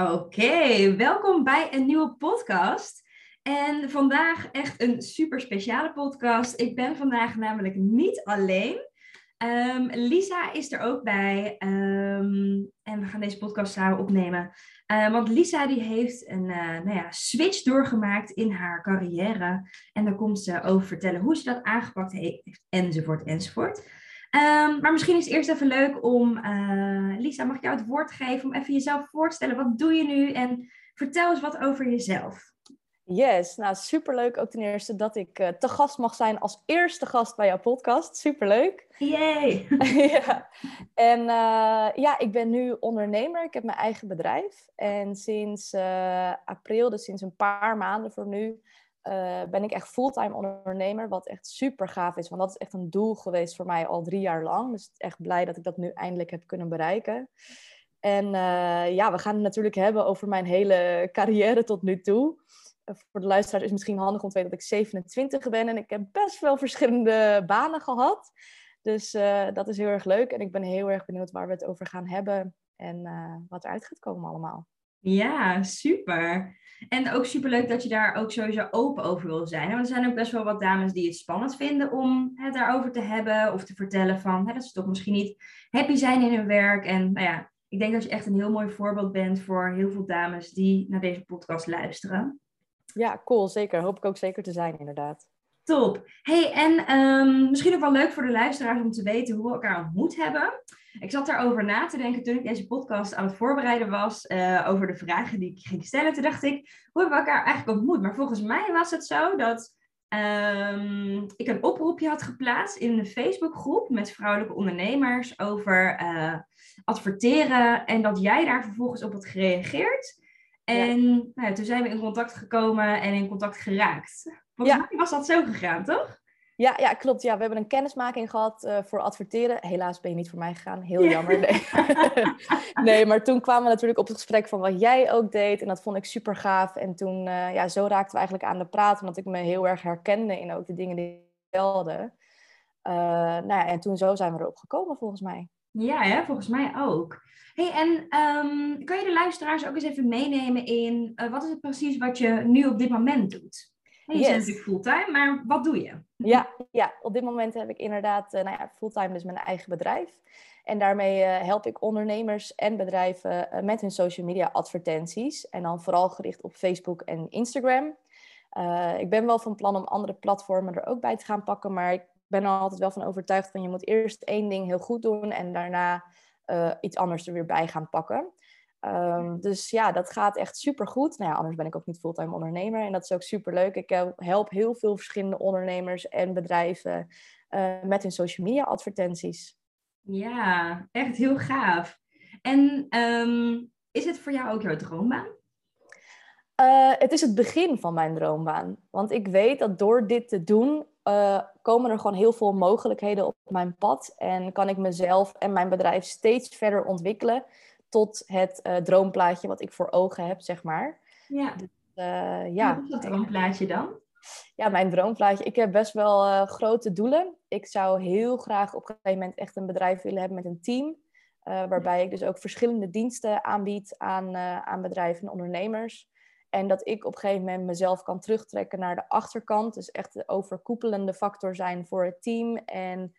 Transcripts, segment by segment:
Oké, welkom bij een nieuwe podcast. En vandaag echt een super speciale podcast. Ik ben vandaag namelijk niet alleen. Um, Lisa is er ook bij. Ehm, en we gaan deze podcast samen opnemen. Uh, want Lisa die heeft een uh, nou ja, switch doorgemaakt in haar carrière. En daar komt ze over vertellen hoe ze dat aangepakt heeft, enzovoort, enzovoort. Um, maar misschien is het eerst even leuk om, uh, Lisa, mag ik jou het woord geven om even jezelf voor te stellen. Wat doe je nu en vertel eens wat over jezelf. Yes, nou superleuk ook ten eerste dat ik uh, te gast mag zijn als eerste gast bij jouw podcast. Superleuk. Yay! ja. En uh, ja, ik ben nu ondernemer. Ik heb mijn eigen bedrijf. En sinds uh, april, dus sinds een paar maanden voor nu, uh, ben ik echt fulltime ondernemer, wat echt super gaaf is. Want dat is echt een doel geweest voor mij al drie jaar lang. Dus echt blij dat ik dat nu eindelijk heb kunnen bereiken. En uh, ja, we gaan het natuurlijk hebben over mijn hele carrière tot nu toe. Uh, voor de luisteraars is het misschien handig om te weten dat ik 27 ben en ik heb best wel verschillende banen gehad. Dus dat is heel erg leuk en ik ben heel erg benieuwd waar we het over gaan hebben en wat eruit gaat komen allemaal. Ja, super. En ook superleuk dat je daar ook sowieso open over wil zijn. Want er zijn ook best wel wat dames die het spannend vinden om het daarover te hebben of te vertellen van hè, dat ze toch misschien niet happy zijn in hun werk. En nou ja, ik denk dat je echt een heel mooi voorbeeld bent voor heel veel dames die naar deze podcast luisteren. Ja, cool, zeker. Hoop ik ook zeker te zijn, inderdaad. Top. Hey, en um, misschien ook wel leuk voor de luisteraars om te weten hoe we elkaar ontmoet hebben. Ik zat daarover na te denken toen ik deze podcast aan het voorbereiden was. Uh, over de vragen die ik ging stellen. Toen dacht ik, hoe hebben we elkaar eigenlijk ontmoet? Maar volgens mij was het zo dat um, ik een oproepje had geplaatst in een Facebookgroep met vrouwelijke ondernemers over uh, adverteren. En dat jij daar vervolgens op had gereageerd. En ja. nou, toen zijn we in contact gekomen en in contact geraakt. Volgens ja. mij was dat zo gegaan, toch? Ja, ja, klopt. Ja, we hebben een kennismaking gehad uh, voor adverteren. Helaas ben je niet voor mij gegaan. Heel jammer. Nee. nee, maar toen kwamen we natuurlijk op het gesprek van wat jij ook deed. En dat vond ik super gaaf. En toen, uh, ja, zo raakten we eigenlijk aan de praat. Omdat ik me heel erg herkende in ook de dingen die ik vertelde. Uh, nou ja, en toen zo zijn we erop gekomen volgens mij. Ja, hè? volgens mij ook. Hey, en um, kan je de luisteraars ook eens even meenemen in wat is het precies wat je nu op dit moment doet? En je yes. bent natuurlijk fulltime, maar wat doe je? Ja, ja, op dit moment heb ik inderdaad uh, nou ja, fulltime dus mijn eigen bedrijf. En daarmee uh, help ik ondernemers en bedrijven uh, met hun social media advertenties. En dan vooral gericht op Facebook en Instagram. ik ben wel van plan om andere platformen er ook bij te gaan pakken. Maar ik ben er altijd wel van overtuigd van je moet eerst één ding heel goed doen. En daarna iets anders er weer bij gaan pakken. Um, dus ja, dat gaat echt super goed. Nou ja, anders ben ik ook niet fulltime ondernemer. En dat is ook super leuk. Ik help heel veel verschillende ondernemers en bedrijven uh, met hun social media advertenties. Ja, echt heel gaaf. En um, is het voor jou ook jouw droombaan? Uh, het is het begin van mijn droombaan. Want ik weet dat door dit te doen, uh, komen er gewoon heel veel mogelijkheden op mijn pad. En kan ik mezelf en mijn bedrijf steeds verder ontwikkelen tot het uh, droomplaatje wat ik voor ogen heb, zeg maar. Ja. Dus, uh, ja. Wat is dat droomplaatje dan? Ja, mijn droomplaatje. Ik heb best wel uh, grote doelen. Ik zou heel graag op een gegeven moment echt een bedrijf willen hebben met een team. waarbij ik dus ook verschillende diensten aanbied aan, aan bedrijven en ondernemers. En dat ik op een gegeven moment mezelf kan terugtrekken naar de achterkant. Dus echt de overkoepelende factor zijn voor het team. En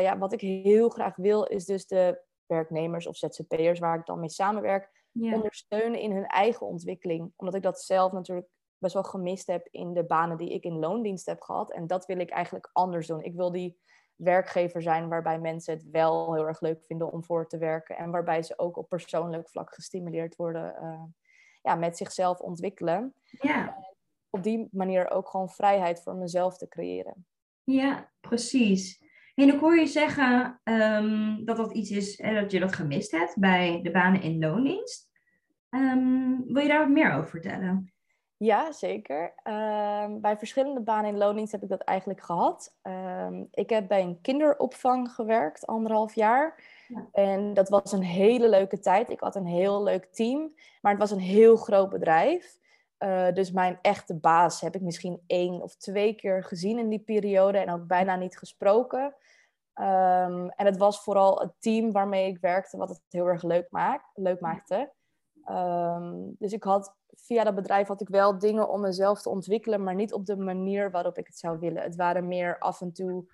ja, wat ik heel graag wil, is dus de werknemers of ZZP'ers waar ik dan mee samenwerk, ja. ondersteunen in hun eigen ontwikkeling. Omdat ik dat zelf natuurlijk best wel gemist heb in de banen die ik in loondienst heb gehad. En dat wil ik eigenlijk anders doen. Ik wil die werkgever zijn waarbij mensen het wel heel erg leuk vinden om voor te werken. En waarbij ze ook op persoonlijk vlak gestimuleerd worden uh, ja, met zichzelf ontwikkelen. Ja. op die manier ook gewoon vrijheid voor mezelf te creëren. Ja, precies. En ik hoor je zeggen ehm, dat dat iets is hè, dat je dat gemist hebt bij de banen in loondienst. Um, wil je daar wat meer over vertellen? Ja, zeker. Um, bij verschillende banen in loondienst heb ik dat eigenlijk gehad. ik heb bij een kinderopvang gewerkt, anderhalf jaar. Ja. En dat was een hele leuke tijd. Ik had een heel leuk team, maar het was een heel groot bedrijf. Uh, dus mijn echte baas heb ik misschien één of twee keer gezien in die periode en ook bijna niet gesproken. Um, en het was vooral het team waarmee ik werkte wat het heel erg leuk, maak, leuk maakte. Um, dus ik had via dat bedrijf had ik wel dingen om mezelf te ontwikkelen, maar niet op de manier waarop ik het zou willen. Het waren meer af en toe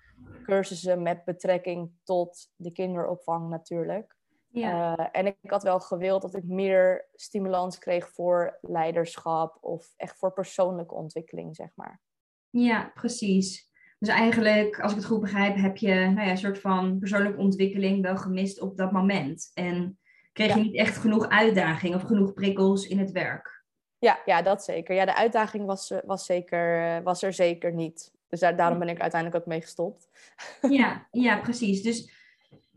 cursussen met betrekking tot de kinderopvang natuurlijk. Ja. Uh, en ik had wel gewild dat ik meer stimulans kreeg voor leiderschap of echt voor persoonlijke ontwikkeling, zeg maar. Ja, precies. Dus eigenlijk, als ik het goed begrijp, heb je nou ja, een soort van persoonlijke ontwikkeling wel gemist op dat moment. En kreeg je niet echt genoeg uitdaging of genoeg prikkels in het werk? Ja, ja dat zeker. Ja, de uitdaging was, was, zeker, was er zeker niet. Dus daar, daarom ben ik uiteindelijk ook mee gestopt. Ja, ja, precies. Dus,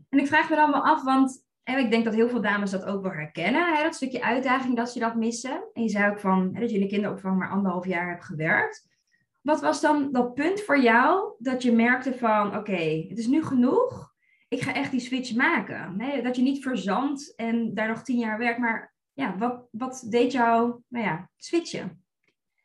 en ik vraag me dan wel af, want en ik denk dat heel veel dames dat ook wel herkennen, hè, dat stukje uitdaging dat ze dat missen. En je zei ook van, hè, dat je in de kinderopvang maar anderhalf jaar hebt gewerkt. Wat was dan dat punt voor jou dat je merkte van, oké, het is nu genoeg. Ik ga echt die switch maken. Hè? Dat je niet verzandt en daar nog tien jaar werkt. Maar ja, wat, wat deed jou, nou ja, switchen?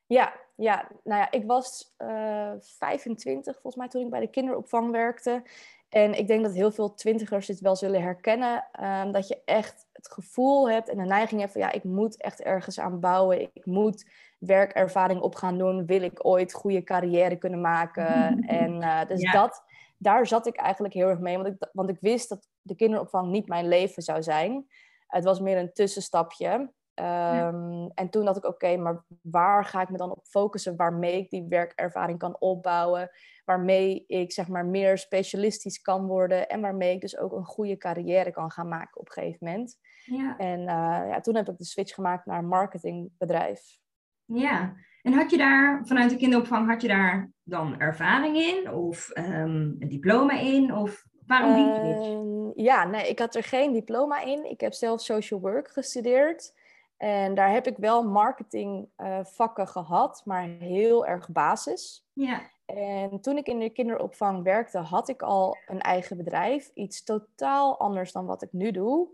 Ja, ja, nou ja, ik was uh, eh, 25 volgens mij toen ik bij de kinderopvang werkte. En ik denk dat heel veel twintigers dit wel zullen herkennen. Um, dat je echt het gevoel hebt en de neiging hebt van ja, ik moet echt ergens aan bouwen. Ik moet werkervaring op gaan doen. Wil ik ooit goede carrière kunnen maken? En uh, dus dat, daar zat ik eigenlijk heel erg mee. Want ik, want ik wist dat de kinderopvang niet mijn leven zou zijn. Het was meer een tussenstapje. Um, En toen dacht ik, oké, maar waar ga ik me dan op focussen? Waarmee ik die werkervaring kan opbouwen? Waarmee ik zeg maar meer specialistisch kan worden? En waarmee ik dus ook een goede carrière kan gaan maken op een gegeven moment. Ja. En uh, ja, toen heb ik de switch gemaakt naar een marketingbedrijf. Ja, en had je daar vanuit de kinderopvang, had je daar dan ervaring in? Of um, een diploma in? Of waarom die? Uh, ja, nee, ik had er geen diploma in. Ik heb zelf social work gestudeerd. En daar heb ik wel marketingvakken uh, gehad, maar heel erg basis. Ja. En toen ik in de kinderopvang werkte, had ik al een eigen bedrijf. Iets totaal anders dan wat ik nu doe.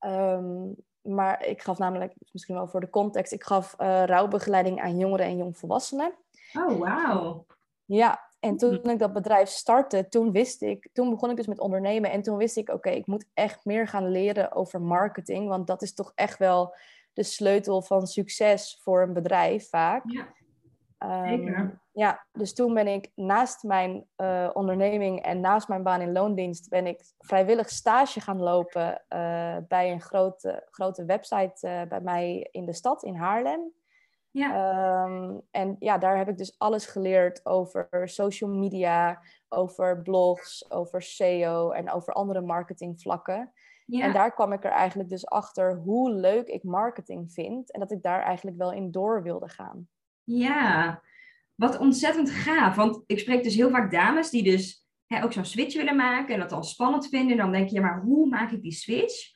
Um, maar ik gaf namelijk, misschien wel voor de context, ik gaf uh, rouwbegeleiding aan jongeren en jongvolwassenen. Oh, wauw. Ja, en toen hm. ik dat bedrijf startte, toen wist ik, toen begon ik dus met ondernemen. En toen wist ik, oké, ik moet echt meer gaan leren over marketing. Want dat is toch echt wel de sleutel van succes voor een bedrijf vaak. Ja, um, ja dus toen ben ik naast mijn uh, onderneming en naast mijn baan in loondienst... ben ik vrijwillig stage gaan lopen uh, bij een grote, grote website uh, bij mij in de stad, in Haarlem. Ja. Um, en ja, daar heb ik dus alles geleerd over social media, over blogs, over SEO en over andere marketingvlakken. Ja. En daar kwam ik er eigenlijk dus achter hoe leuk ik marketing vind en dat ik daar eigenlijk wel in door wilde gaan. Ja, wat ontzettend gaaf. Want ik spreek dus heel vaak dames die dus hè, ook zo'n switch willen maken en dat al spannend vinden. En dan denk je, ja, maar hoe maak ik die switch?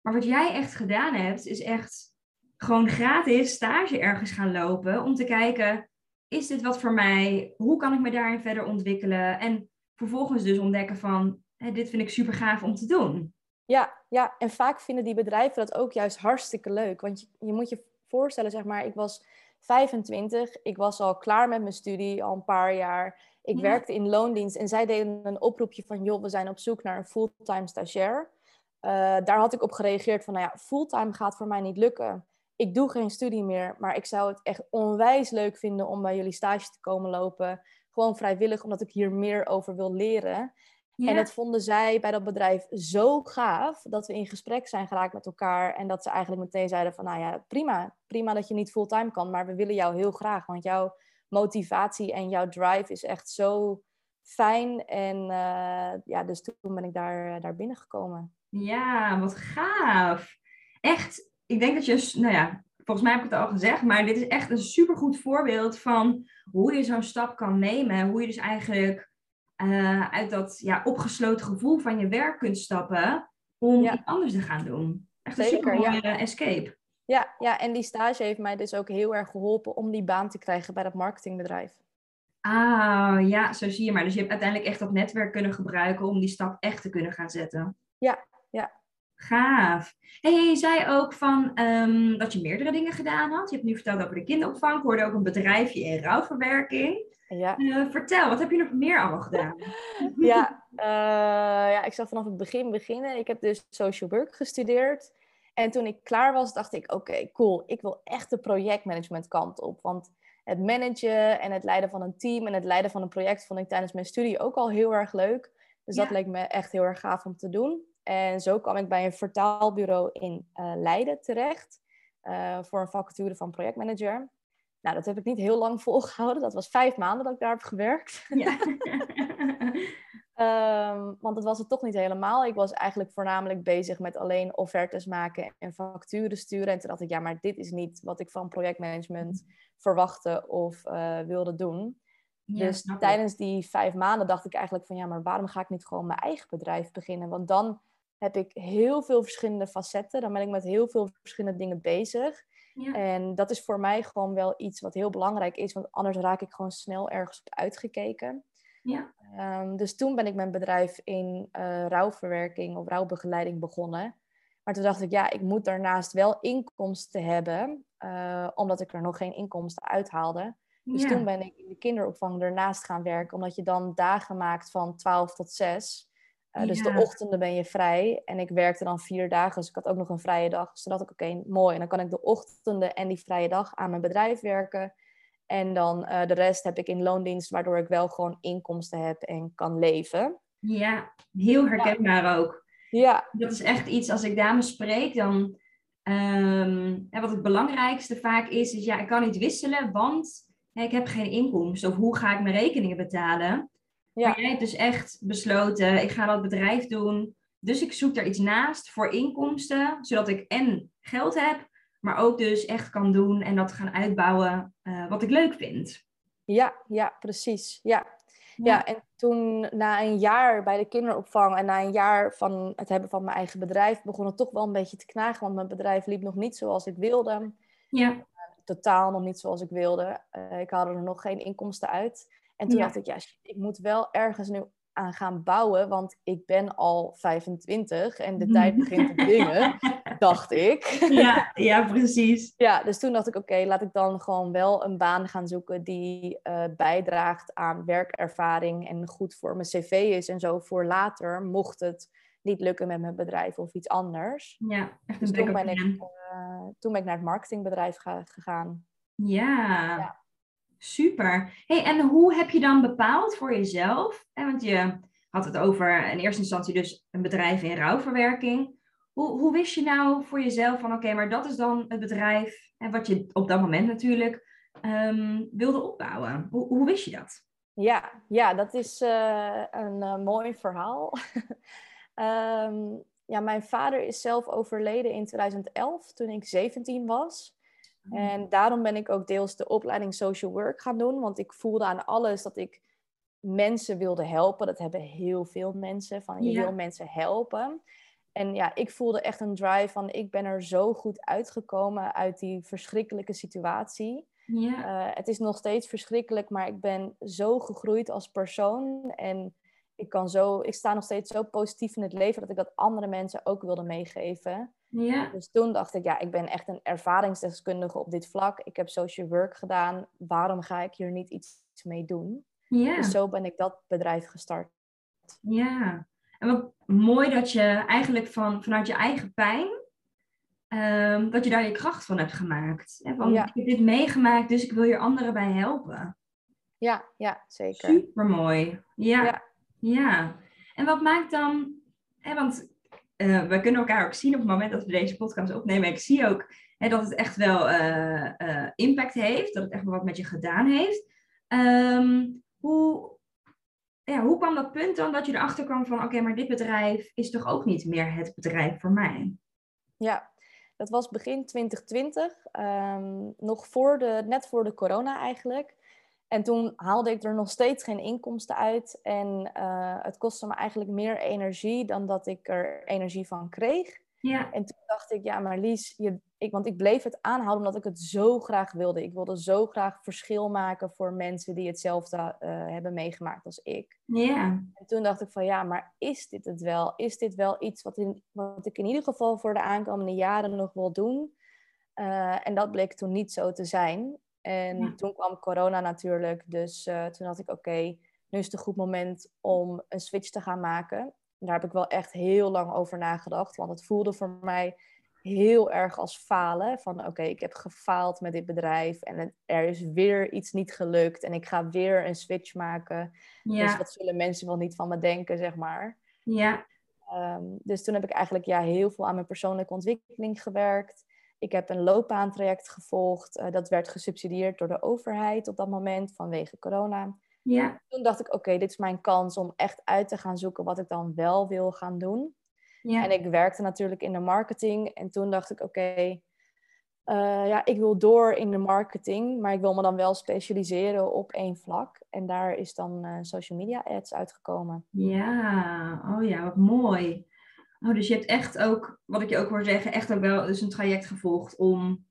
Maar wat jij echt gedaan hebt, is echt gewoon gratis stage ergens gaan lopen om te kijken, is dit wat voor mij? Hoe kan ik me daarin verder ontwikkelen? En vervolgens dus ontdekken van, hè, dit vind ik super gaaf om te doen. Ja, ja, en vaak vinden die bedrijven dat ook juist hartstikke leuk. Want je, je moet je voorstellen, zeg maar, ik was 25, ik was al klaar met mijn studie, al een paar jaar. Ik werkte in loondienst en zij deden een oproepje van, joh, we zijn op zoek naar een fulltime stagiair. Uh, daar had ik op gereageerd van, nou ja, fulltime gaat voor mij niet lukken. Ik doe geen studie meer, maar ik zou het echt onwijs leuk vinden om bij jullie stage te komen lopen. Gewoon vrijwillig, omdat ik hier meer over wil leren. En dat vonden zij bij dat bedrijf zo gaaf dat we in gesprek zijn geraakt met elkaar. En dat ze eigenlijk meteen zeiden van, nou ja, prima. Prima dat je niet fulltime kan, maar we willen jou heel graag. Want jouw motivatie en jouw drive is echt zo fijn. En uh, ja, dus toen ben ik daar, daar binnengekomen. Ja, wat gaaf. Echt, ik denk dat je, nou ja, volgens mij heb ik het al gezegd, maar dit is echt een supergoed voorbeeld van hoe je zo'n stap kan nemen. Hoe je dus eigenlijk eh, uit dat ja, opgesloten gevoel van je werk kunt stappen om iets anders te gaan doen. Echt een super mooie ja. escape. Ja, ja, en die stage heeft mij dus ook heel erg geholpen om die baan te krijgen bij dat marketingbedrijf. Ah, ja, zo zie je maar. Dus je hebt uiteindelijk echt dat netwerk kunnen gebruiken om die stap echt te kunnen gaan zetten. Ja, ja. Gaaf. Hey, je zei ook van, ehm, dat je meerdere dingen gedaan had. Je hebt nu verteld over de kinderopvang. Ik hoorde ook een bedrijfje in rouwverwerking. Ja. Uh, vertel, wat heb je nog meer allemaal gedaan? ja, uh, ja, ik zal vanaf het begin beginnen. Ik heb dus social work gestudeerd. En toen ik klaar was, dacht ik, oké, cool. Ik wil echt de projectmanagement kant op. Want het managen en het leiden van een team en het leiden van een project vond ik tijdens mijn studie ook al heel erg leuk. Dus dat leek me echt heel erg gaaf om te doen. En zo kwam ik bij een vertaalbureau in uh, Leiden terecht voor een vacature van projectmanager. Nou, dat heb ik niet heel lang volgehouden. Dat was vijf maanden dat ik daar heb gewerkt. Ja. um, want dat was het toch niet helemaal. Ik was eigenlijk voornamelijk bezig met alleen offertes maken en facturen sturen. En toen dacht ik, ja, maar dit is niet wat ik van projectmanagement verwachtte of uh, wilde doen. dus tijdens die vijf maanden dacht ik eigenlijk van, ja, maar waarom ga ik niet gewoon mijn eigen bedrijf beginnen? Want dan heb ik heel veel verschillende facetten. Dan ben ik met heel veel verschillende dingen bezig. Ja. En dat is voor mij gewoon wel iets wat heel belangrijk is, want anders raak ik gewoon snel ergens op uitgekeken. Ja. Um, dus toen ben ik mijn bedrijf in uh, rouwverwerking of rouwbegeleiding begonnen. Maar toen dacht ik, ja, ik moet daarnaast wel inkomsten hebben, uh, omdat ik er nog geen inkomsten uithaalde. Dus toen ben ik in de kinderopvang ernaast gaan werken, omdat je dan dagen maakt van 12 tot 6. Uh, dus de ochtenden ben je vrij. En ik werkte dan vier dagen, dus ik had ook nog een vrije dag. Dus toen dacht ik, oké, mooi. En dan kan ik de ochtenden en die vrije dag aan mijn bedrijf werken. En dan uh, de rest heb ik in loondienst, waardoor ik wel gewoon inkomsten heb en kan leven. Ja, heel herkenbaar ja. ook. Ja. Dat is echt iets, als ik dames spreek, dan... Um, wat het belangrijkste vaak is, is ja, ik kan niet wisselen, want ik heb geen inkomsten. Of hoe ga ik mijn rekeningen betalen? Ja. Maar jij hebt dus echt besloten, ik ga dat bedrijf doen. Dus ik zoek er iets naast voor inkomsten, zodat ik en geld heb, maar ook dus echt kan doen en dat gaan uitbouwen uh, wat ik leuk vind. Ja, ja, precies. Ja. ja. Ja. en toen na een jaar bij de kinderopvang en na een jaar van het hebben van mijn eigen bedrijf, begon het toch wel een beetje te knagen, want mijn bedrijf liep nog niet zoals ik wilde. Ja. Totaal nog niet zoals ik wilde. Uh, ik haalde er nog geen inkomsten uit. En toen dacht ik, ja, ik moet wel ergens nu aan gaan bouwen, want ik ben al 25 en de tijd begint te dringen, dacht ik. Ja, ja, precies. Ja, dus toen dacht ik, oké, laat ik dan gewoon wel een baan gaan zoeken die uh, bijdraagt aan werkervaring en goed voor mijn cv is en zo voor later, mocht het niet lukken met mijn bedrijf of iets anders. Ja, echt een dus toen ben, ik, uh, toen ben ik naar het marketingbedrijf gegaan. Ja. ja. Super. Hey, en hoe heb je dan bepaald voor jezelf? Want je had het over in eerste instantie dus een bedrijf in rouwverwerking. Hoe, hoe wist je nou voor jezelf van oké, maar dat is dan het bedrijf en wat je op dat moment natuurlijk um, wilde opbouwen? Hoe, hoe wist je dat? Ja, ja dat is uh, een uh, mooi verhaal. um, ja, mijn vader is zelf overleden in 2011 toen ik 17 was. Mm. En daarom ben ik ook deels de opleiding social work gaan doen. Want ik voelde aan alles dat ik mensen wilde helpen. Dat hebben heel veel mensen. Van je wil mensen helpen. En ja, ik voelde echt een drive van ik ben er zo goed uitgekomen uit die verschrikkelijke situatie. Ja. Uh, het is nog steeds verschrikkelijk, maar ik ben zo gegroeid als persoon. En ik, kan zo, ik sta nog steeds zo positief in het leven dat ik dat andere mensen ook wilde meegeven. Ja. Dus toen dacht ik, ja, ik ben echt een ervaringsdeskundige op dit vlak. Ik heb social work gedaan. Waarom ga ik hier niet iets mee doen? Ja. Dus zo ben ik dat bedrijf gestart. Ja, en wat mooi dat je eigenlijk van, vanuit je eigen pijn, um, dat je daar je kracht van hebt gemaakt. Hè? Van, ja. Ik heb dit meegemaakt, dus ik wil hier anderen bij helpen. Ja, ja, zeker. Super mooi. Ja. ja. ja. En wat maakt dan, hè, want uh, we kunnen elkaar ook zien op het moment dat we deze podcast opnemen. Ik zie ook hè, dat het echt wel uh, uh, impact heeft, dat het echt wel wat met je gedaan heeft. Um, hoe, ja, hoe kwam dat punt dan dat je erachter kwam van oké, maar dit bedrijf is toch ook niet meer het bedrijf voor mij? Ja, dat was begin 2020, um, nog voor de, net voor de corona eigenlijk. En toen haalde ik er nog steeds geen inkomsten uit. En uh, het kostte me eigenlijk meer energie dan dat ik er energie van kreeg. Ja. En toen dacht ik, ja, maar Lies, je, ik, want ik bleef het aanhouden omdat ik het zo graag wilde. Ik wilde zo graag verschil maken voor mensen die hetzelfde uh, hebben meegemaakt als ik. Ja. En toen dacht ik van, ja, maar is dit het wel? Is dit wel iets wat, in, wat ik in ieder geval voor de aankomende jaren nog wil doen? Uh, en dat bleek toen niet zo te zijn. En Ja. toen kwam corona natuurlijk. Dus uh, toen dacht ik, oké, nu is het een goed moment om een switch te gaan maken. En daar heb ik wel echt heel lang over nagedacht. Want het voelde voor mij heel erg als falen. Van oké, ik heb gefaald met dit bedrijf. En het- er is weer iets niet gelukt. En ik ga weer een switch maken. Dus Ja. wat zullen mensen wel niet van me denken, zeg maar. Ja. Ehm, dus toen heb ik eigenlijk ja, heel veel aan mijn persoonlijke ontwikkeling gewerkt. Ik heb een loopbaantraject gevolgd. Eh, dat werd gesubsidieerd door de overheid op dat moment vanwege corona. Ja. Toen dacht ik, oké, dit is mijn kans om echt uit te gaan zoeken wat ik dan wel wil gaan doen. Ja. En ik werkte natuurlijk in de marketing. En toen dacht ik, oké, eh, ja, ik wil door in de marketing, maar ik wil me dan wel specialiseren op één vlak. En daar is dan eh, social media ads uitgekomen. Ja, oh ja, wat mooi. Oh, dus je hebt echt ook, wat ik je ook hoor zeggen, echt ook wel dus een traject gevolgd om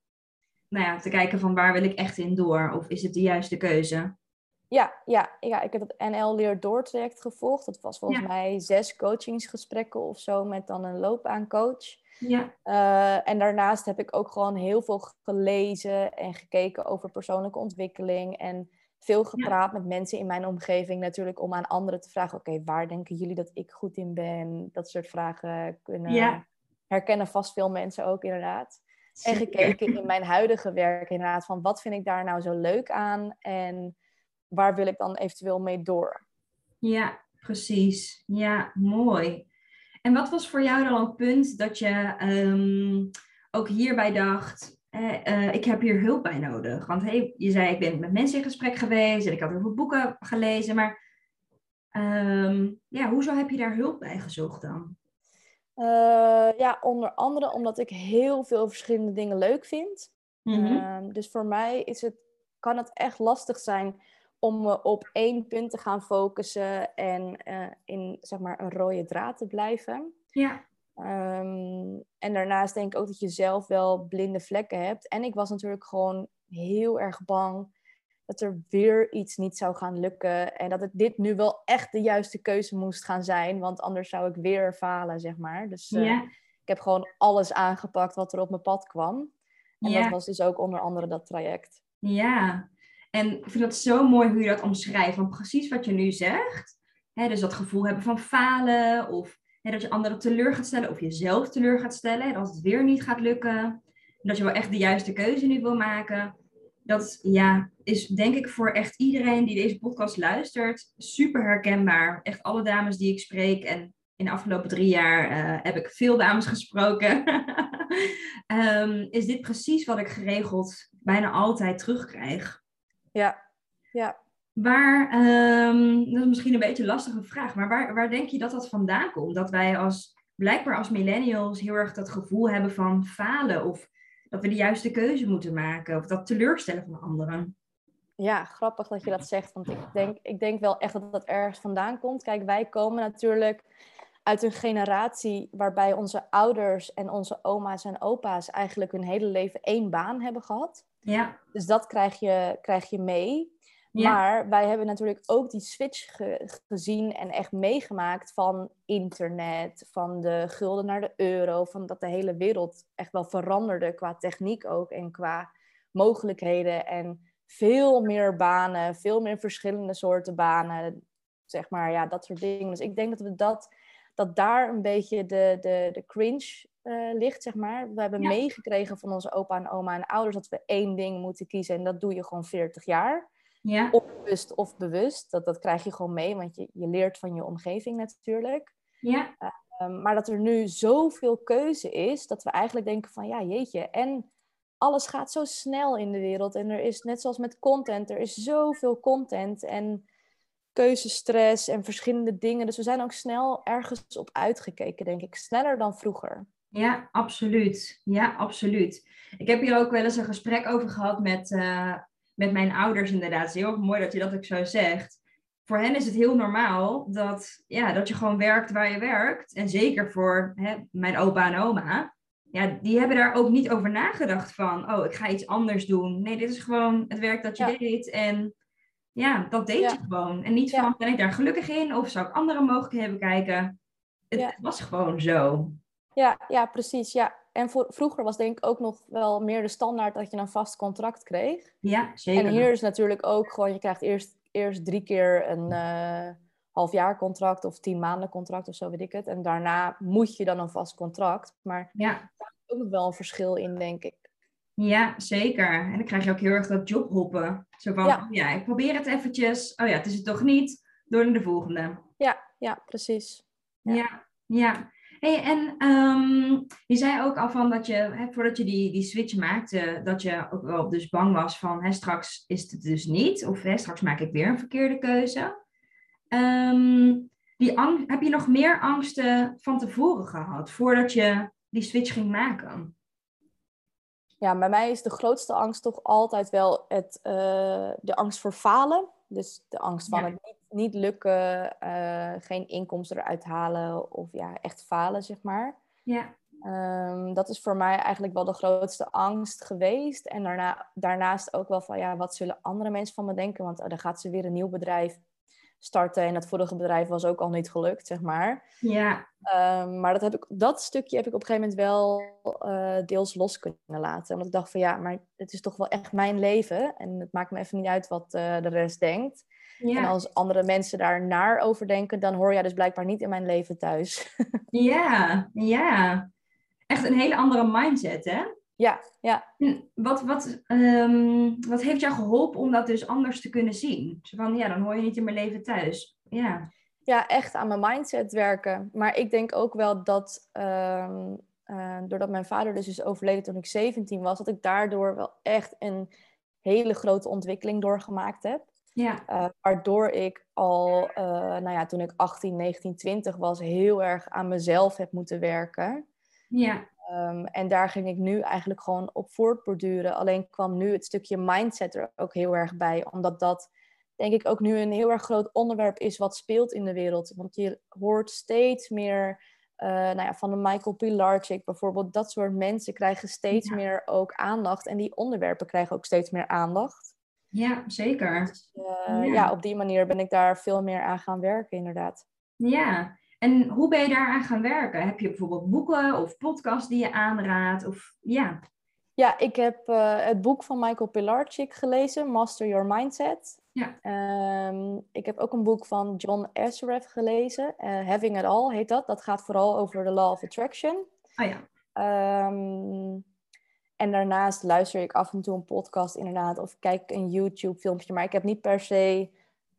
nou ja, te kijken van waar wil ik echt in door? Of is het de juiste keuze? Ja, ja, ja, ik heb het NL Leer Door traject gevolgd. Dat was volgens Ja. mij zes coachingsgesprekken of zo met dan een loopbaancoach. Ja, Eh, en daarnaast heb ik ook gewoon heel veel gelezen en gekeken over persoonlijke ontwikkeling. En veel gepraat met mensen in mijn omgeving natuurlijk om aan anderen te vragen: oké, waar denken jullie dat ik goed in ben? Dat soort vragen kunnen Ja. herkennen vast veel mensen ook inderdaad. En gekeken in mijn huidige werk inderdaad van wat vind ik daar nou zo leuk aan en waar wil ik dan eventueel mee door? Ja, precies. Ja, mooi. En wat was voor jou dan een punt dat je ehm, ook hierbij dacht, eh, eh, ik heb hier hulp bij nodig? Want hey, je zei, ik ben met mensen in gesprek geweest en ik had heel veel boeken gelezen, maar ehm, ja, hoezo heb je daar hulp bij gezocht dan? Eh, ja, onder andere omdat ik heel veel verschillende dingen leuk vind. Mhm. Ehm, dus voor mij is het, kan het echt lastig zijn om me op één punt te gaan focussen en in zeg maar een rode draad te blijven. Ja, Ehm, en daarnaast denk ik ook dat je zelf wel blinde vlekken hebt. En ik was natuurlijk gewoon heel erg bang dat er weer iets niet zou gaan lukken. En dat het dit nu wel echt de juiste keuze moest gaan zijn. Want anders zou ik weer falen, zeg maar. Dus eh, ja, ik heb gewoon alles aangepakt wat er op mijn pad kwam. En Ja. dat was dus ook onder andere dat traject. ja. En ik vind dat zo mooi hoe je dat omschrijft. Want precies wat je nu zegt, hè, dus dat gevoel hebben van falen of dat je anderen teleur gaat stellen of jezelf teleur gaat stellen, hè, dat het weer niet gaat lukken, en dat je wel echt de juiste keuze nu wil maken. Dat ja, is denk ik voor echt iedereen die deze podcast luistert super herkenbaar. Echt alle dames die ik spreek en in de afgelopen drie jaar eh, heb ik veel dames gesproken. Ehm, is dit precies wat ik geregeld bijna altijd terugkrijg? Ja, ja. Waar, ehm, dat is misschien een beetje een lastige vraag, maar waar, waar denk je dat dat vandaan komt? Dat wij als, blijkbaar als millennials heel erg dat gevoel hebben van falen of dat we de juiste keuze moeten maken of dat teleurstellen van anderen. Ja, grappig dat je dat zegt. Want ik denk, ik denk wel echt dat dat ergens vandaan komt. Kijk, wij komen natuurlijk uit een generatie waarbij onze ouders en onze oma's en opa's eigenlijk hun hele leven één baan hebben gehad. Ja, Dus dat krijg je, krijg je mee. Ja, Maar wij hebben natuurlijk ook die switch ge- gezien en echt meegemaakt van internet, van de gulden naar de euro, van dat de hele wereld echt wel veranderde qua techniek ook en qua mogelijkheden en veel meer banen, veel meer verschillende soorten banen, zeg maar, ja, dat soort dingen. Dus ik denk dat we dat, dat daar een beetje de, de, de cringe eh, ligt, zeg maar. We hebben Ja. meegekregen van onze opa en oma en ouders dat we één ding moeten kiezen en dat doe je gewoon 40 jaar ja, onbewust of bewust. Dat, dat krijg je gewoon mee, want je, je leert van je omgeving natuurlijk. ja, Ehm, maar dat er nu zoveel keuze is, dat we eigenlijk denken van ja, jeetje. En alles gaat zo snel in de wereld. En er is, net zoals met content, er is zoveel content en keuzestress en verschillende dingen. Dus we zijn ook snel ergens op uitgekeken, denk ik. Sneller dan vroeger. ja, absoluut. Ja, absoluut. Ik heb hier ook wel eens een gesprek over gehad met, eh, met mijn ouders inderdaad. Het is heel erg mooi dat je dat ook zo zegt. Voor hen is het heel normaal dat, ja, dat je gewoon werkt waar je werkt. En zeker voor hè, mijn opa en oma. Ja, die hebben daar ook niet over nagedacht van, oh, ik ga iets anders doen. Nee, dit is gewoon het werk dat je Ja. deed. En ja, dat deed Ja. je gewoon. En niet Ja. van, ben ik daar gelukkig in? Of zou ik andere mogelijkheden bekijken? Het was gewoon zo. Ja, ja, precies. Ja. En voor, vroeger was denk ik ook nog wel meer de standaard dat je een vast contract kreeg. Ja, zeker. En hier is natuurlijk ook gewoon, je krijgt eerst, eerst drie keer een eh halfjaar contract of tien maanden contract of zo, weet ik het. En daarna moet je dan een vast contract. Maar Ja. daar is ook nog wel een verschil in, denk ik. Ja, zeker. En dan krijg je ook heel erg dat jobhoppen. Zo van, Ja. oh ja, ik probeer het eventjes. Oh ja, het is het toch niet. Door naar de volgende. Ja, ja, precies. Ja. Ja, ja. Hey, en ehm, je zei ook al van dat je, hè, voordat je die, die switch maakte, dat je ook wel dus bang was van, hè, straks is het dus niet. Of hè, straks maak ik weer een verkeerde keuze. Ehm, die ang- heb je nog meer angsten van tevoren gehad, voordat je die switch ging maken? Ja, bij mij is de grootste angst toch altijd wel het, eh, de angst voor falen. Dus de angst van Ja. het niet, niet lukken, eh, geen inkomsten eruit halen of ja, echt falen, zeg maar. Ja, Ehm, dat is voor mij eigenlijk wel de grootste angst geweest. En daarna, daarnaast ook wel van, ja, wat zullen andere mensen van me denken? Want oh, dan gaat ze weer een nieuw bedrijf starten. En dat vorige bedrijf was ook al niet gelukt, zeg maar. ja, Ehm, maar dat, heb ik, dat stukje heb ik op een gegeven moment wel eh, deels los kunnen laten. Omdat ik dacht van ja, maar het is toch wel echt mijn leven. En het maakt me even niet uit wat eh, de rest denkt. En als andere mensen daar naar over denken, dan hoor jij dus blijkbaar niet in mijn leven thuis. Ja, ja. Echt een hele andere mindset, hè? ja, ja. Wat, wat, ehm, wat heeft jou geholpen om dat dus anders te kunnen zien? Zo van, ja, dan hoor je niet in mijn leven thuis. Ja, ja, echt aan mijn mindset werken. Maar ik denk ook wel dat, ehm, eh, doordat mijn vader dus is overleden toen ik 17 was, dat ik daardoor wel echt een hele grote ontwikkeling doorgemaakt heb. Ja, Uh, waardoor ik al, uh, nou ja, toen ik 18, 19, 20 was, heel erg aan mezelf heb moeten werken. ja, Um, en daar ging ik nu eigenlijk gewoon op voortborduren. Alleen kwam nu het stukje mindset er ook heel erg bij. Omdat dat, denk ik, ook nu een heel erg groot onderwerp is wat speelt in de wereld. Want je hoort steeds meer uh, nou ja, van de Michael Pilarczyk bijvoorbeeld. Dat soort mensen krijgen steeds Ja. meer ook aandacht. En die onderwerpen krijgen ook steeds meer aandacht. Ja, zeker. Dus, uh, Ja. ja. op die manier ben ik daar veel meer aan gaan werken, inderdaad. Ja, en hoe ben je daaraan gaan werken? Heb je bijvoorbeeld boeken of podcasts die je aanraadt? Of ja, Ja, ik heb uh, het boek van Michael Pilarczyk gelezen, Master Your Mindset. Ja. Um, ik heb ook een boek van John Assaraf gelezen, uh, Having It All heet dat. Dat gaat vooral over de Law of Attraction. oh ja, Um, en daarnaast luister ik af en toe een podcast inderdaad, of kijk een YouTube filmpje. Maar ik heb niet per se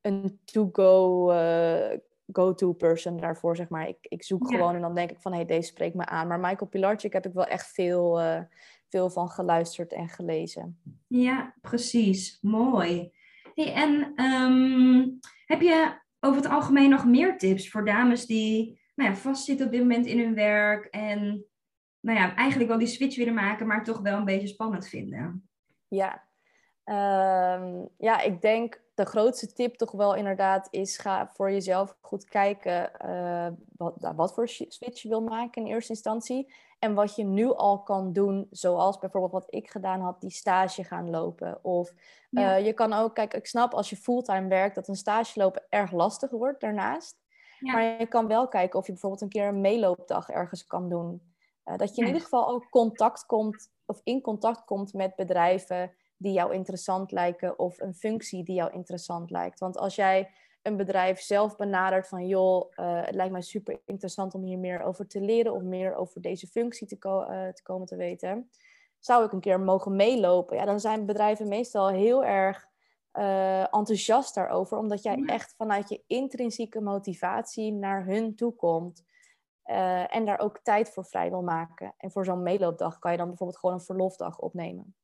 een to-go, uh, go-to person daarvoor, zeg maar. Ik, ik zoek Ja. gewoon en dan denk ik van, hé, hey, deze spreekt me aan. Maar Michael Pilarczyk heb ik wel echt veel, uh, veel van geluisterd en gelezen. ja, precies. Mooi. Hey, en ehm, heb je over het algemeen nog meer tips voor dames die nou ja, vastzitten op dit moment in hun werk en nou ja, eigenlijk wel die switch willen maken, maar toch wel een beetje spannend vinden? Ja, um, ja ik denk de grootste tip toch wel inderdaad is ga voor jezelf goed kijken uh, wat, wat voor switch je wil maken in eerste instantie. En wat je nu al kan doen, zoals bijvoorbeeld wat ik gedaan had, die stage gaan lopen. Of ja. uh, je kan ook, kijk, ik snap als je fulltime werkt dat een stage lopen erg lastig wordt daarnaast. Ja. Maar je kan wel kijken of je bijvoorbeeld een keer een meeloopdag ergens kan doen. Uh, dat je in ieder geval ook contact komt of in contact komt met bedrijven die jou interessant lijken of een functie die jou interessant lijkt. Want als jij een bedrijf zelf benadert van joh, uh, het lijkt mij super interessant om hier meer over te leren of meer over deze functie te, ko uh, te komen te weten, zou ik een keer mogen meelopen? Ja, dan zijn bedrijven meestal heel erg uh, enthousiast daarover, omdat jij echt vanuit je intrinsieke motivatie naar hun toe komt. Uh, en daar ook tijd voor vrij wil maken. En voor zo'n meeloopdag kan je dan bijvoorbeeld gewoon een verlofdag opnemen.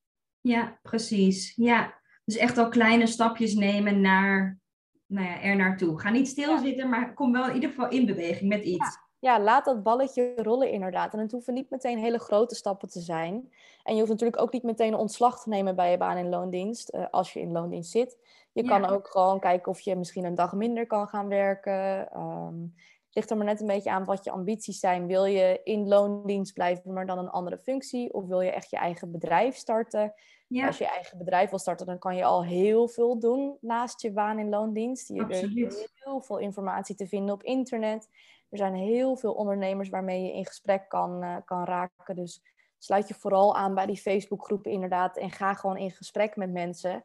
Ja, precies. Ja, dus echt al kleine stapjes nemen naar, nou ja, er naartoe. Ga niet stilzitten, maar kom wel in ieder geval in beweging met iets. ja, laat dat balletje rollen inderdaad. En het hoeven niet meteen hele grote stappen te zijn. En je hoeft natuurlijk ook niet meteen een ontslag te nemen bij je baan in loondienst, uh, als je in loondienst zit. Je kan ook gewoon kijken of je misschien een dag minder kan gaan werken. Um, ligt er maar net een beetje aan wat je ambities zijn. Wil je in loondienst blijven, maar dan een andere functie? Of wil je echt je eigen bedrijf starten? Ja. Als je je eigen bedrijf wil starten, dan kan je al heel veel doen naast je baan in loondienst. Je hebt heel veel informatie te vinden op internet. Er zijn heel veel ondernemers waarmee je in gesprek kan, uh, kan raken. Dus sluit je vooral aan bij die Facebookgroepen inderdaad en ga gewoon in gesprek met mensen.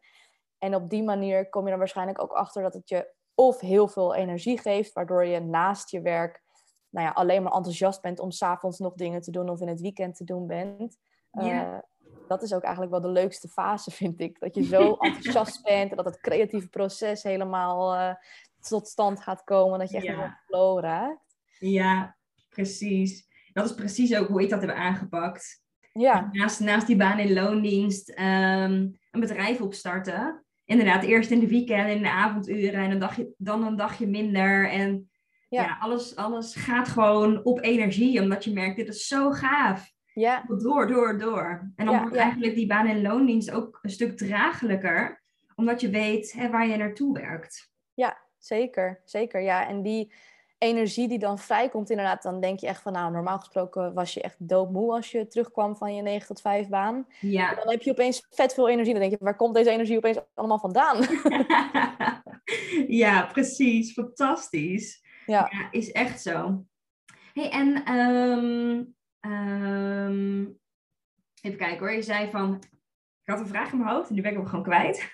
En op die manier kom je dan waarschijnlijk ook achter dat het je of heel veel energie geeft, waardoor je naast je werk nou ja, alleen maar enthousiast bent om s'avonds nog dingen te doen of in het weekend te doen bent. Uh, dat is ook eigenlijk wel de leukste fase, vind ik. Dat je zo enthousiast bent en dat het creatieve proces helemaal uh, tot stand gaat komen. Dat je echt ja. een flow raakt. Ja, precies. Dat is precies ook hoe ik dat heb aangepakt. Ja. Naast, naast die baan in loondienst um, een bedrijf opstarten. Inderdaad, eerst in de weekend, in de avonduren en een dagje, dan een dagje minder. En ja, ja alles, alles gaat gewoon op energie, omdat je merkt, dit is zo gaaf. Ja. Door, door, door. En dan wordt eigenlijk die baan in loondienst ook een stuk draaglijker, omdat je weet hè, waar je naartoe werkt. Ja, zeker. Zeker, ja. En die energie die dan vrijkomt, inderdaad, dan denk je echt van, nou, normaal gesproken was je echt doodmoe als je terugkwam van je 9 tot 5 baan. Ja. dan heb je opeens vet veel energie. Dan denk je, waar komt deze energie opeens allemaal vandaan? ja, precies. Fantastisch. Ja. ja is echt zo. hey, en um, um, even kijken hoor. Je zei van, ik had een vraag in mijn hoofd en nu ben ik hem gewoon kwijt.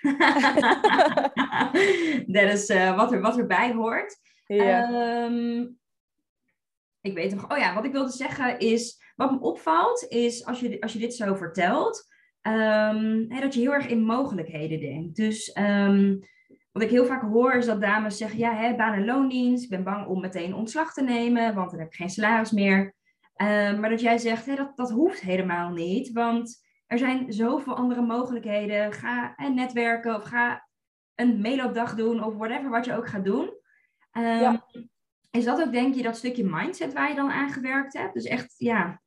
Dat is uh, wat, er, wat erbij hoort. Um, ik weet nog, oh ja, wat ik wilde zeggen is, wat me opvalt is als je, als je dit zo vertelt, hè, dat je heel erg in mogelijkheden denkt. Dus um, wat ik heel vaak hoor is dat dames zeggen, ja, hè, baan- en loondienst, ik ben bang om meteen ontslag te nemen, want dan heb ik geen salaris meer. maar dat jij zegt, hè, dat, dat hoeft helemaal niet, want er zijn zoveel andere mogelijkheden. Ga hè, netwerken of ga een meeloopdag doen of whatever wat je ook gaat doen. Um, Is dat ook, denk je, dat stukje mindset waar je dan aan gewerkt hebt? Dus echt, ja,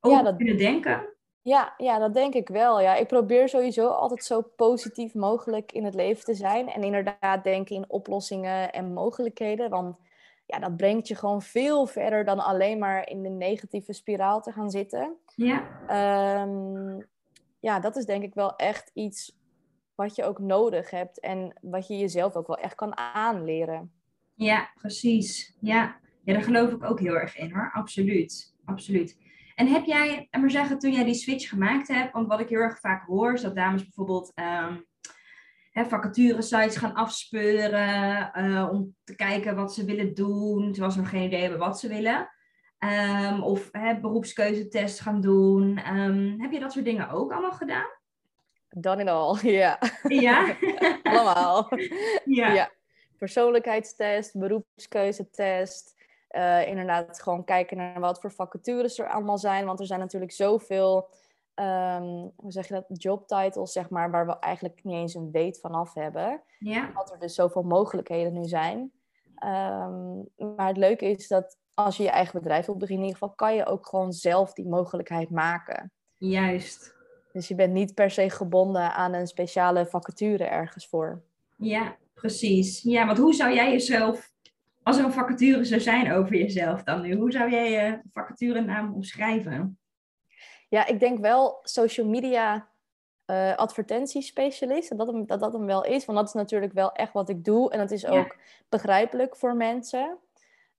ook dat... kunnen denken? Ja, ja, dat denk ik wel. Ja. Ik probeer sowieso altijd zo positief mogelijk in het leven te zijn. En inderdaad denken in oplossingen en mogelijkheden. Want ja, dat brengt je gewoon veel verder dan alleen maar in de negatieve spiraal te gaan zitten. Ja. Um, ja, dat is denk ik wel echt iets wat je ook nodig hebt. En wat je jezelf ook wel echt kan aanleren. Ja, precies. Ja. ja, daar geloof ik ook heel erg in hoor. Absoluut. Absoluut. En heb jij, maar zeggen, toen jij die switch gemaakt hebt, want wat ik heel erg vaak hoor, is dat dames bijvoorbeeld um, vacature sites gaan afspeuren uh, om te kijken wat ze willen doen, terwijl ze nog geen idee hebben wat ze willen. Um, of hè, beroepskeuzetest gaan doen. Um, heb je dat soort dingen ook allemaal gedaan? Done it all, ja. Ja? allemaal. Ja. ja persoonlijkheidstest, beroepskeuzetest. Uh, inderdaad, gewoon kijken naar wat voor vacatures er allemaal zijn. Want er zijn natuurlijk zoveel, um, hoe zeg je dat, jobtitles, zeg maar, waar we eigenlijk niet eens een weet vanaf hebben. Ja. Dat er dus zoveel mogelijkheden nu zijn. Um, maar het leuke is dat als je je eigen bedrijf wilt beginnen, in ieder geval, kan je ook gewoon zelf die mogelijkheid maken. Juist. Dus je bent niet per se gebonden aan een speciale vacature ergens voor. Ja, Precies. Ja, want hoe zou jij jezelf, als er een vacature zou zijn over jezelf dan nu, hoe zou jij je vacaturenaam omschrijven? Ja, ik denk wel social media uh, advertentiespecialist. Dat, dat, dat dat hem wel is. Want dat is natuurlijk wel echt wat ik doe. En dat is ook begrijpelijk voor mensen.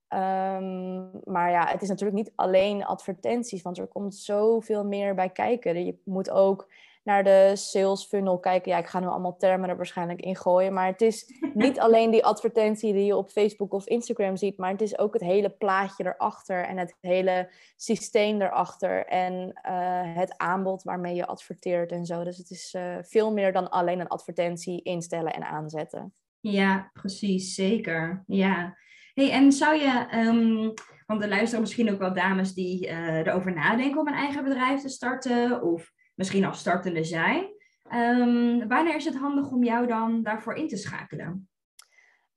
Um, maar ja, het is natuurlijk niet alleen advertenties. Want er komt zoveel meer bij kijken. Je moet ook naar de sales funnel kijken. Ja, ik ga nu allemaal termen er waarschijnlijk in gooien. Maar het is niet alleen die advertentie die je op Facebook of Instagram ziet. Maar het is ook het hele plaatje erachter. En het hele systeem erachter. En uh, het aanbod waarmee je adverteert en zo. Dus het is uh, veel meer dan alleen een advertentie instellen en aanzetten. Ja, precies. Zeker. Ja. Hey, en zou je, um, want er luisteren misschien ook wel dames die uh, erover nadenken om een eigen bedrijf te starten. Of misschien al startende zijn. Um, wanneer is het handig om jou dan daarvoor in te schakelen?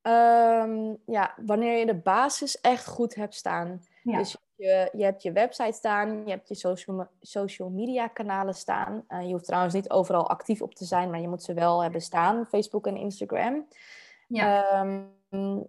Um, ja, wanneer je de basis echt goed hebt staan. Dus je, je hebt je website staan, je hebt je social, social media kanalen staan. Uh, je hoeft trouwens niet overal actief op te zijn, maar je moet ze wel hebben staan, Facebook en Instagram. Ja. Um,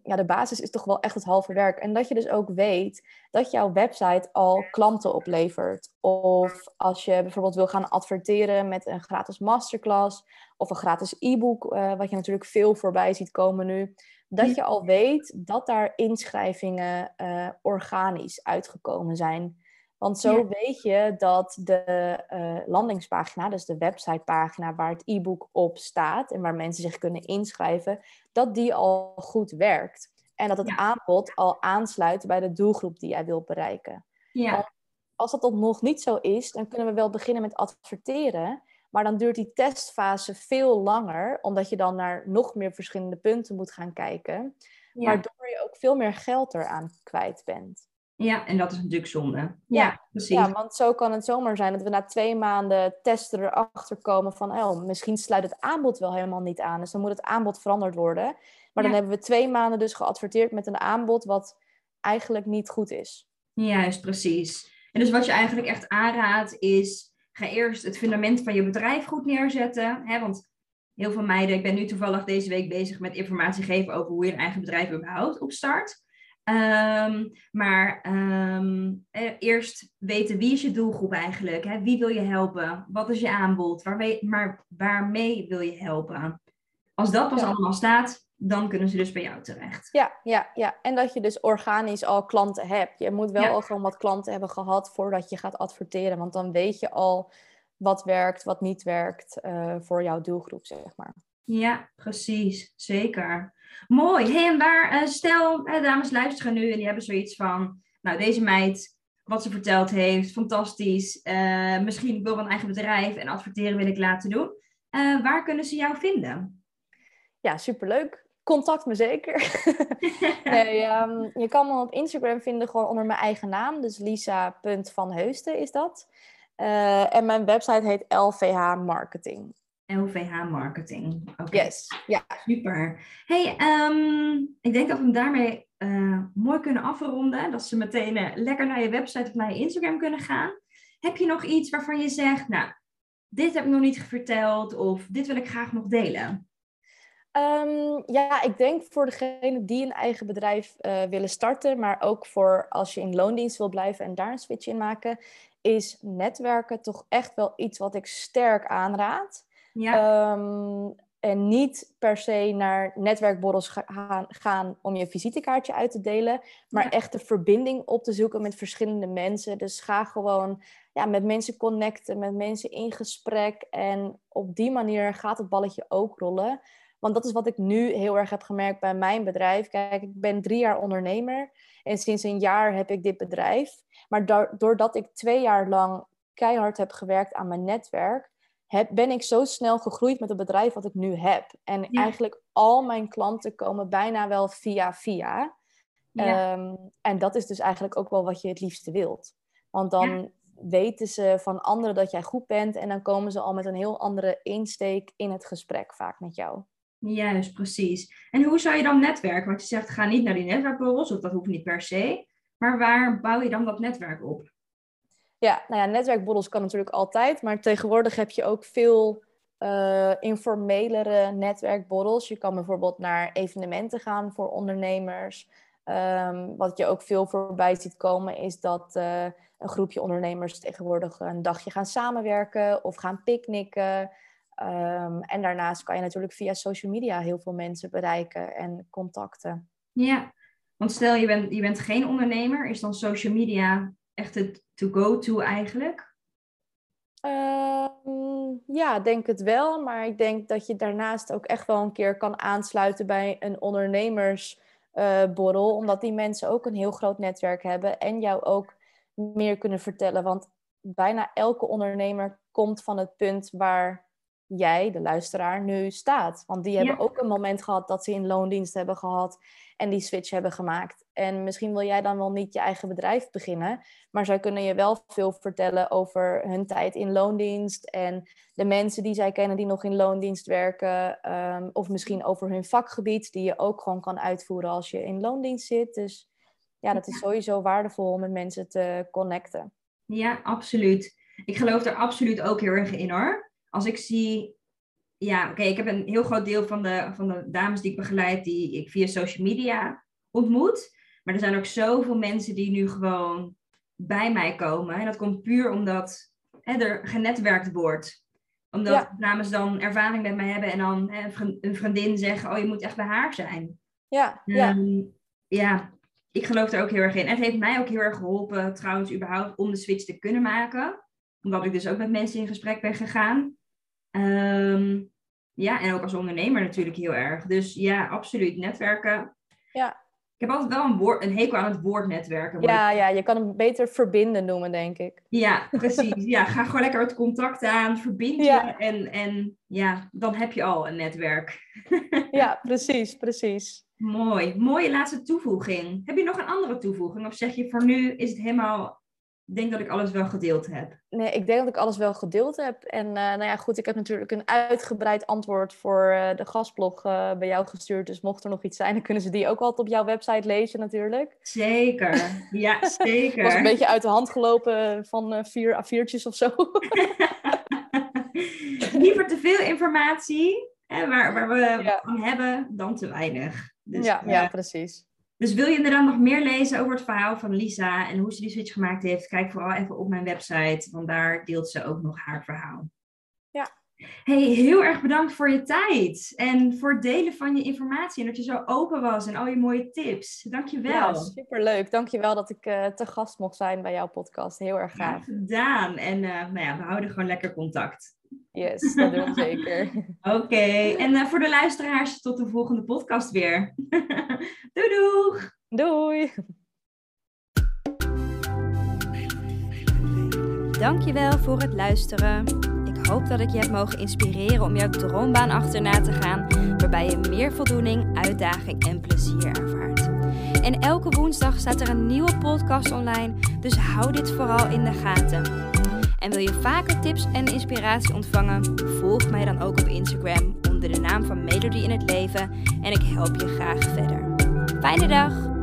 ja, de basis is toch wel echt het halve werk. En dat je dus ook weet dat jouw website al klanten oplevert. Of als je bijvoorbeeld wil gaan adverteren met een gratis masterclass of een gratis e-book, uh, wat je natuurlijk veel voorbij ziet komen nu dat je al weet dat daar inschrijvingen uh, organisch uitgekomen zijn. Want zo weet je dat de uh, landingspagina, dus de websitepagina waar het e-book op staat en waar mensen zich kunnen inschrijven, dat die al goed werkt. En dat het aanbod al aansluit bij de doelgroep die jij wilt bereiken. Ja. Als dat nog niet zo is, dan kunnen we wel beginnen met adverteren. Maar dan duurt die testfase veel langer, omdat je dan naar nog meer verschillende punten moet gaan kijken. Waardoor je ook veel meer geld eraan kwijt bent. Ja, en dat is natuurlijk zonde. Ja, precies. Ja, want zo kan het zomaar zijn dat we na twee maanden testen erachter komen van, oh, misschien sluit het aanbod wel helemaal niet aan. Dus dan moet het aanbod veranderd worden. Maar dan hebben we twee maanden dus geadverteerd met een aanbod wat eigenlijk niet goed is. Juist, precies. En dus wat je eigenlijk echt aanraadt is Ga eerst het fundament van je bedrijf goed neerzetten. Hè, want heel veel meiden, ik ben nu toevallig deze week bezig met informatie geven over hoe je een eigen bedrijf überhaupt opstart. Um, maar ehm, eh, eerst weten wie is je doelgroep eigenlijk? Hè? Wie wil je helpen? Wat is je aanbod? Waarmee, maar waarmee wil je helpen? Als dat pas allemaal staat, dan kunnen ze dus bij jou terecht. Ja, ja, ja. En dat je dus organisch al klanten hebt. Je moet wel al gewoon wat klanten hebben gehad voordat je gaat adverteren. Want dan weet je al wat werkt, wat niet werkt uh, voor jouw doelgroep, zeg maar. Ja, precies. Zeker. Mooi. Hey, en waar, uh, stel, uh, dames luisteren nu en die hebben zoiets van... Nou, deze meid, wat ze verteld heeft, fantastisch. misschien wil een eigen bedrijf en adverteren wil ik laten doen. waar kunnen ze jou vinden? Ja, superleuk contact me zeker. nee, um, je kan me op Instagram vinden gewoon onder mijn eigen naam. Dus lisa.vanheusten is dat. En mijn website heet LVH Marketing. LVH Marketing. Oké. Yes, ja. Super. Hey, um, ik denk dat we hem daarmee uh, mooi kunnen afronden. Dat ze meteen uh, lekker naar je website of naar je Instagram kunnen gaan. Heb je nog iets waarvan je zegt, nou, dit heb ik nog niet verteld of dit wil ik graag nog delen? Um, ja, ik denk voor degene die een eigen bedrijf uh, willen starten, maar ook voor als je in loondienst wil blijven en daar een switch in maken, is netwerken toch echt wel iets wat ik sterk aanraad. Ja. Um, en niet per se naar netwerkborrels gaan, gaan, om je visitekaartje uit te delen, maar echt de verbinding op te zoeken met verschillende mensen. Dus ga gewoon ja, met mensen connecten, met mensen in gesprek. En op die manier gaat het balletje ook rollen. Want dat is wat ik nu heel erg heb gemerkt bij mijn bedrijf. Kijk, ik ben drie jaar ondernemer en sinds een jaar heb ik dit bedrijf. Maar doordat ik twee jaar lang keihard heb gewerkt aan mijn netwerk, heb, ben ik zo snel gegroeid met het bedrijf wat ik nu heb. En eigenlijk al mijn klanten komen bijna wel via via. Ehm, en dat is dus eigenlijk ook wel wat je het liefste wilt. Want dan weten ze van anderen dat jij goed bent en dan komen ze al met een heel andere insteek in het gesprek vaak met jou. Juist, precies. En hoe zou je dan netwerken? Want je zegt, ga niet naar die netwerkbureaus, of dat hoeft niet per se. Maar waar bouw je dan dat netwerk op? Ja, nou ja, netwerkborrels kan natuurlijk altijd, maar tegenwoordig heb je ook veel uh, informelere netwerkborrels. Je kan bijvoorbeeld naar evenementen gaan voor ondernemers. Um, wat je ook veel voorbij ziet komen, is dat uh, een groepje ondernemers tegenwoordig een dagje gaan samenwerken of gaan picknicken. Um, en daarnaast kan je natuurlijk via social media heel veel mensen bereiken en contacten. Ja, want stel je bent, je bent geen ondernemer, is dan social media echt het to-go-to eigenlijk? Um, ja, denk het wel. Maar ik denk dat je daarnaast ook echt wel een keer kan aansluiten bij een ondernemersborrel. Omdat die mensen ook een heel groot netwerk hebben en jou ook meer kunnen vertellen. Want bijna elke ondernemer komt van het punt waar jij, de luisteraar, nu staat. Want die hebben ook een moment gehad dat ze in loondienst hebben gehad en die switch hebben gemaakt. En misschien wil jij dan wel niet je eigen bedrijf beginnen, maar zij kunnen je wel veel vertellen over hun tijd in loondienst en de mensen die zij kennen die nog in loondienst werken. Ehm, of misschien over hun vakgebied, die je ook gewoon kan uitvoeren als je in loondienst zit. Dus ja, dat is sowieso waardevol om met mensen te connecten. Ja, absoluut. Ik geloof er absoluut ook heel erg in hoor. Als ik zie, ja, oké, ik heb een heel groot deel van de, van de dames die ik begeleid, die ik via social media ontmoet. Maar er zijn ook zoveel mensen die nu gewoon bij mij komen. En dat komt puur omdat hè, er genetwerkt wordt. Omdat Ja. dames dan ervaring met mij hebben en dan hè, een vriendin zeggen, oh je moet echt bij haar zijn. Ja, ja. Ehm, ja, ik geloof er ook heel erg in. En het heeft mij ook heel erg geholpen, trouwens, überhaupt om de switch te kunnen maken. Omdat ik dus ook met mensen in gesprek ben gegaan. Ehm, ja, en ook als ondernemer natuurlijk heel erg. Dus ja, absoluut. Netwerken. Ja. Ik heb altijd wel een, woord, een hekel aan het woord netwerken. ik- ja, ja, je kan hem beter verbinden noemen, denk ik. ja, precies. Ja, ga gewoon lekker het contact aan, verbind je. Ja. En, en ja, dan heb je al een netwerk. Ja, precies, precies. Mooi. Mooie laatste toevoeging. Heb je nog een andere toevoeging? Of zeg je voor nu is het helemaal... Ik denk dat ik alles wel gedeeld heb. Nee, ik denk dat ik alles wel gedeeld heb. En eh, nou ja, goed, ik heb natuurlijk een uitgebreid antwoord voor eh, de gastblog eh, bij jou gestuurd. Dus mocht er nog iets zijn, dan kunnen ze die ook altijd op jouw website lezen natuurlijk. Zeker. Ja, zeker. Was een beetje uit de hand gelopen van vier A4'tjes of zo. Liever te veel informatie hè, waar, waar we Ja. van hebben dan te weinig. Dus, ja, ja, precies. Dus wil je er dan nog meer lezen over het verhaal van Lisa en hoe ze die switch gemaakt heeft? Kijk vooral even op mijn website, want daar deelt ze ook nog haar verhaal. Ja. Hey, heel erg bedankt voor je tijd en voor het delen van je informatie en dat je zo open was en al je mooie tips. Dankjewel. Ja, superleuk. Dankjewel dat ik eh, te gast mocht zijn bij jouw podcast. Heel erg Graag gedaan. En eh, nou ja, we houden gewoon lekker contact. Yes, dat doen we zeker. Oké, en eh, voor de luisteraars, tot de volgende podcast weer. doei doeg! Doei! Dankjewel voor het luisteren. Ik hoop dat ik je heb mogen inspireren om jouw droombaan achterna te gaan, waarbij je meer voldoening, uitdaging en plezier ervaart. En elke woensdag staat er een nieuwe podcast online, dus hou dit vooral in de gaten. En wil je vaker tips en inspiratie ontvangen? Volg mij dan ook op Instagram onder de naam van Melody in het Leven en ik help je graag verder. Fijne dag!